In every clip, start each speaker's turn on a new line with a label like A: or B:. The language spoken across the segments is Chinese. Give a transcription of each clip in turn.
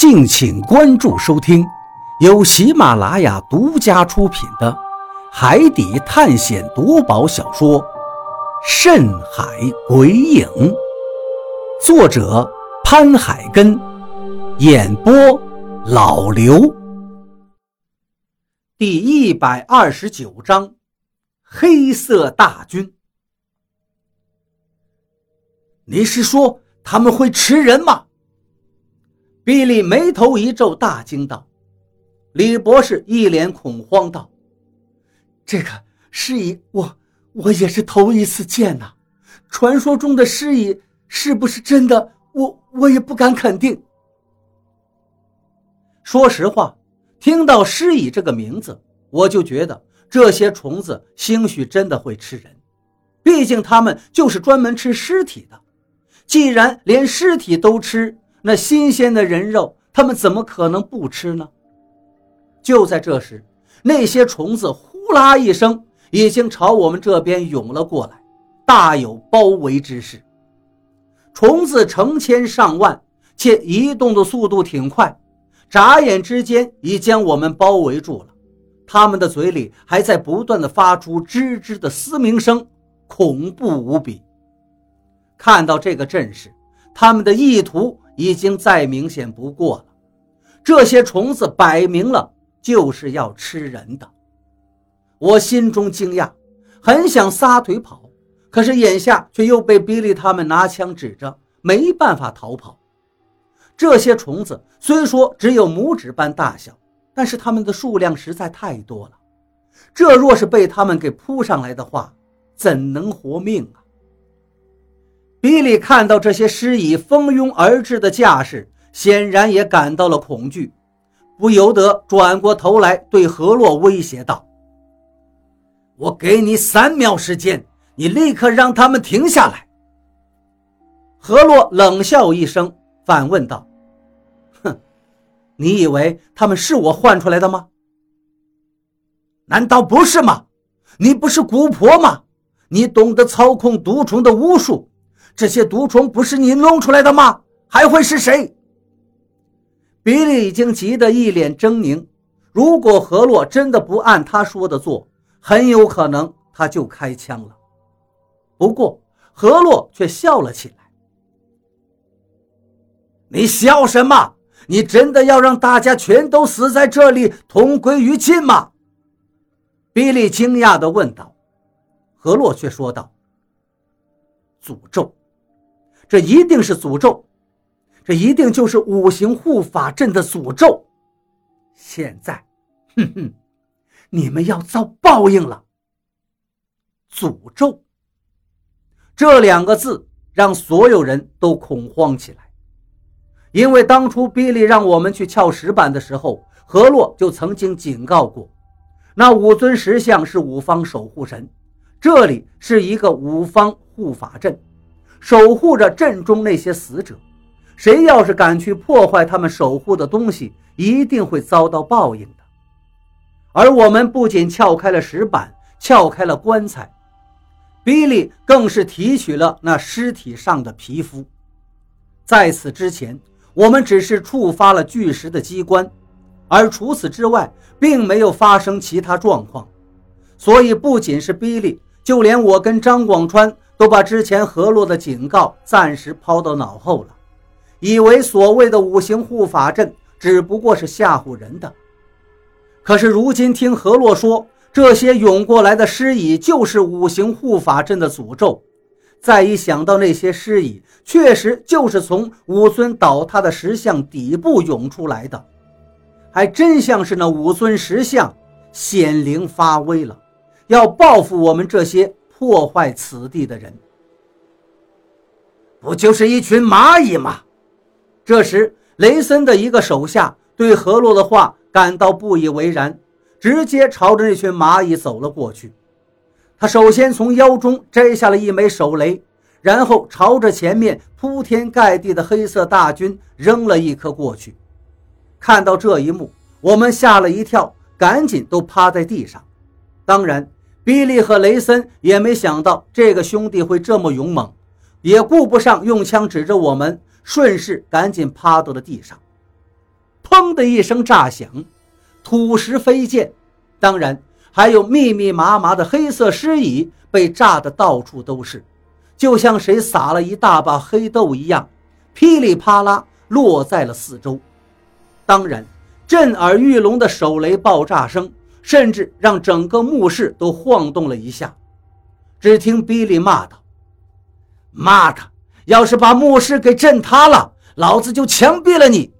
A: 敬请关注收听，由喜马拉雅独家出品的《海底探险夺宝小说》《深海鬼影》，作者潘海根，演播老刘。第一百二十九章：黑色大军。你是说他们会吃人吗？比利眉头一皱，大惊道：“李博士一脸恐慌道：‘这个尸蚁，我我也是头一次见呐！传说中的尸蚁是不是真的？我我也不敢肯定。’说实话，听到‘尸蚁’这个名字，我就觉得这些虫子兴许真的会吃人，毕竟它们就是专门吃尸体的。既然连尸体都吃，那新鲜的人肉，他们怎么可能不吃呢？就在这时，那些虫子呼啦一声，已经朝我们这边涌了过来，大有包围之势。虫子成千上万，且移动的速度挺快，眨眼之间已将我们包围住了。他们的嘴里还在不断的发出吱吱的嘶鸣声，恐怖无比。看到这个阵势，他们的意图。已经再明显不过了，这些虫子摆明了就是要吃人的。我心中惊讶，很想撒腿跑，可是眼下却又被比利他们拿枪指着，没办法逃跑。这些虫子虽说只有拇指般大小，但是它们的数量实在太多了，这若是被他们给扑上来的话，怎能活命啊？比利看到这些尸蚁蜂拥而至的架势，显然也感到了恐惧，不由得转过头来对何洛威胁道：“我给你三秒时间，你立刻让他们停下来。”何洛冷笑一声，反问道：“哼，你以为他们是我换出来的吗？难道不是吗？你不是蛊婆吗？你懂得操控毒虫的巫术。”这些毒虫不是你弄出来的吗？还会是谁？比利已经急得一脸狰狞。如果何洛真的不按他说的做，很有可能他就开枪了。不过何洛却笑了起来：“你笑什么？你真的要让大家全都死在这里，同归于尽吗？”比利惊讶地问道。何洛却说道：“诅咒。”这一定是诅咒，这一定就是五行护法阵的诅咒。现在，哼哼，你们要遭报应了。诅咒这两个字让所有人都恐慌起来，因为当初比利让我们去撬石板的时候，何洛就曾经警告过，那五尊石像是五方守护神，这里是一个五方护法阵。守护着阵中那些死者，谁要是敢去破坏他们守护的东西，一定会遭到报应的。而我们不仅撬开了石板，撬开了棺材，比利更是提取了那尸体上的皮肤。在此之前，我们只是触发了巨石的机关，而除此之外，并没有发生其他状况。所以，不仅是比利，就连我跟张广川。都把之前何洛的警告暂时抛到脑后了，以为所谓的五行护法阵只不过是吓唬人的。可是如今听何洛说，这些涌过来的尸蚁就是五行护法阵的诅咒，再一想到那些尸蚁确实就是从武尊倒塌的石像底部涌出来的，还真像是那武尊石像显灵发威了，要报复我们这些。破坏此地的人，不就是一群蚂蚁吗？这时，雷森的一个手下对何洛的话感到不以为然，直接朝着那群蚂蚁走了过去。他首先从腰中摘下了一枚手雷，然后朝着前面铺天盖地的黑色大军扔了一颗过去。看到这一幕，我们吓了一跳，赶紧都趴在地上。当然。比利和雷森也没想到这个兄弟会这么勇猛，也顾不上用枪指着我们，顺势赶紧趴到了地上。砰的一声炸响，土石飞溅，当然还有密密麻麻的黑色尸蚁被炸得到处都是，就像谁撒了一大把黑豆一样，噼里啪啦落在了四周。当然，震耳欲聋的手雷爆炸声，甚至让整个墓室都晃动了一下。只听比利骂道：“妈的！要是把墓室给震塌了，老子就枪毙了你！”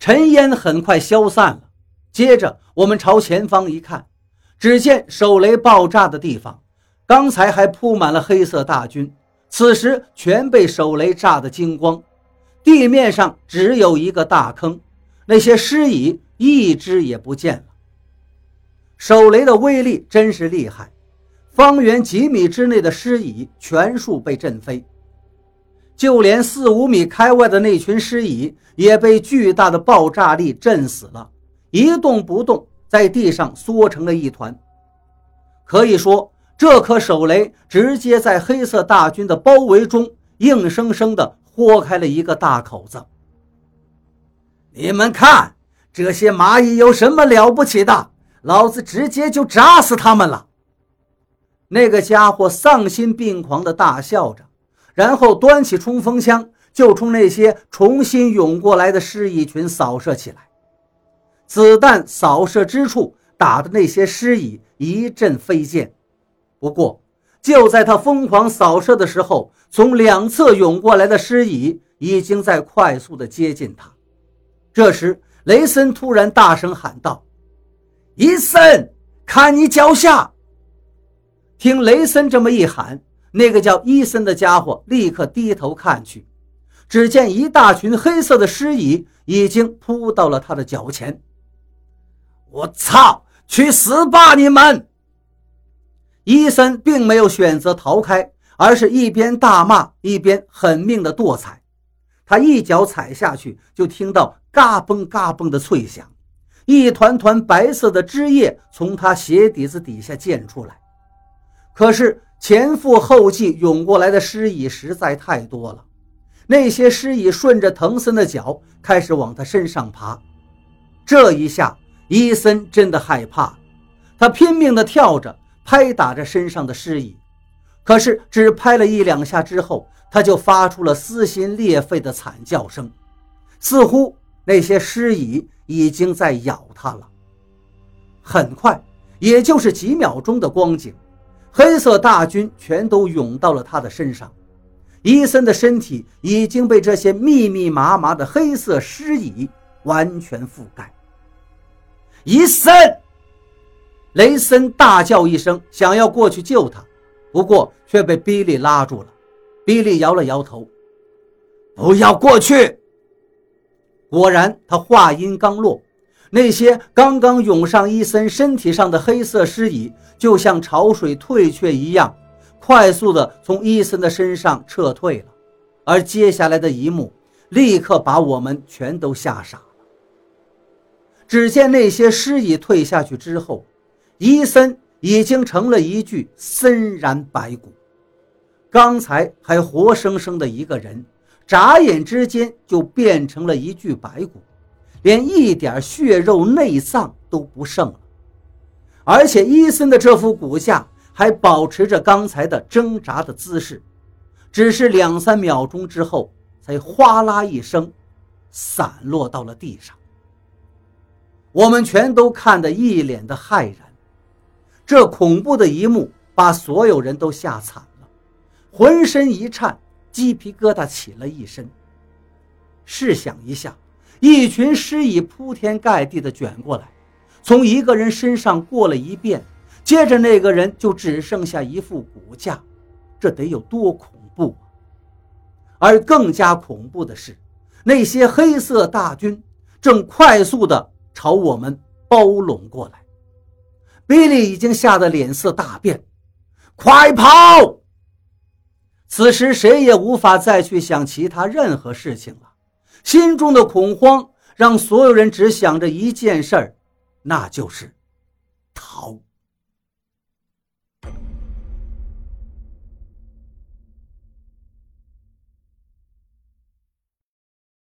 A: 尘烟很快消散了。接着，我们朝前方一看，只见手雷爆炸的地方，刚才还铺满了黑色大军，此时全被手雷炸得精光，地面上只有一个大坑，那些尸蚁一只也不见了。手雷的威力真是厉害。方圆几米之内的尸蚁全数被震飞，就连四五米开外的那群尸蚁也被巨大的爆炸力震死了，一动不动，在地上缩成了一团。可以说，这颗手雷直接在黑色大军的包围中，硬生生地豁开了一个大口子。你们看，这些蚂蚁有什么了不起的？老子直接就炸死他们了！那个家伙丧心病狂地大笑着，然后端起冲锋枪就冲那些重新涌过来的尸蚁群扫射起来。子弹扫射之处，打的那些尸蚁一阵飞溅。不过，就在他疯狂扫射的时候，从两侧涌过来的尸蚁已经在快速的接近他。这时，雷森突然大声喊道：“伊森，看你脚下！”听雷森这么一喊，那个叫伊森的家伙立刻低头看去，只见一大群黑色的尸蚁已经扑到了他的脚前。我操！去死吧你们！伊森并没有选择逃开，而是一边大骂一边狠命的跺踩。他一脚踩下去，就听到嘎嘣嘎嘣的脆响，一团团白色的汁液从他鞋底子底下溅出来。可是前赴后继涌过来的尸蚁实在太多了，那些尸蚁顺着藤森的脚开始往他身上爬。这一下，伊森真的害怕，他拼命地跳着，拍打着身上的尸蚁。可是只拍了一两下之后，他就发出了撕心裂肺的惨叫声，似乎那些尸蚁已经在咬他了。很快，也就是几秒钟的光景。黑色大军全都涌到了他的身上，伊森的身体已经被这些密密麻麻的黑色尸蚁完全覆盖。伊森，雷森大叫一声，想要过去救他，不过却被比利拉住了。比利摇了摇头，不要过去。果然，他话音刚落。那些刚刚涌上伊森身体上的黑色尸蚁，就像潮水退却一样，快速地从伊森的身上撤退了。而接下来的一幕，立刻把我们全都吓傻了。只见那些尸蚁退下去之后，伊森已经成了一具森然白骨。刚才还活生生的一个人，眨眼之间就变成了一具白骨。连一点血肉内脏都不剩了，而且伊森的这副骨架还保持着刚才的挣扎的姿势，只是两三秒钟之后，才哗啦一声散落到了地上。我们全都看得一脸的骇然，这恐怖的一幕把所有人都吓惨了，浑身一颤，鸡皮疙瘩起了一身。试想一下。一群尸蚁铺天盖地的卷过来，从一个人身上过了一遍，接着那个人就只剩下一副骨架，这得有多恐怖！而更加恐怖的是，那些黑色大军正快速的朝我们包拢过来。比利已经吓得脸色大变，快跑！此时谁也无法再去想其他任何事情了。心中的恐慌让所有人只想着一件事儿，那就是。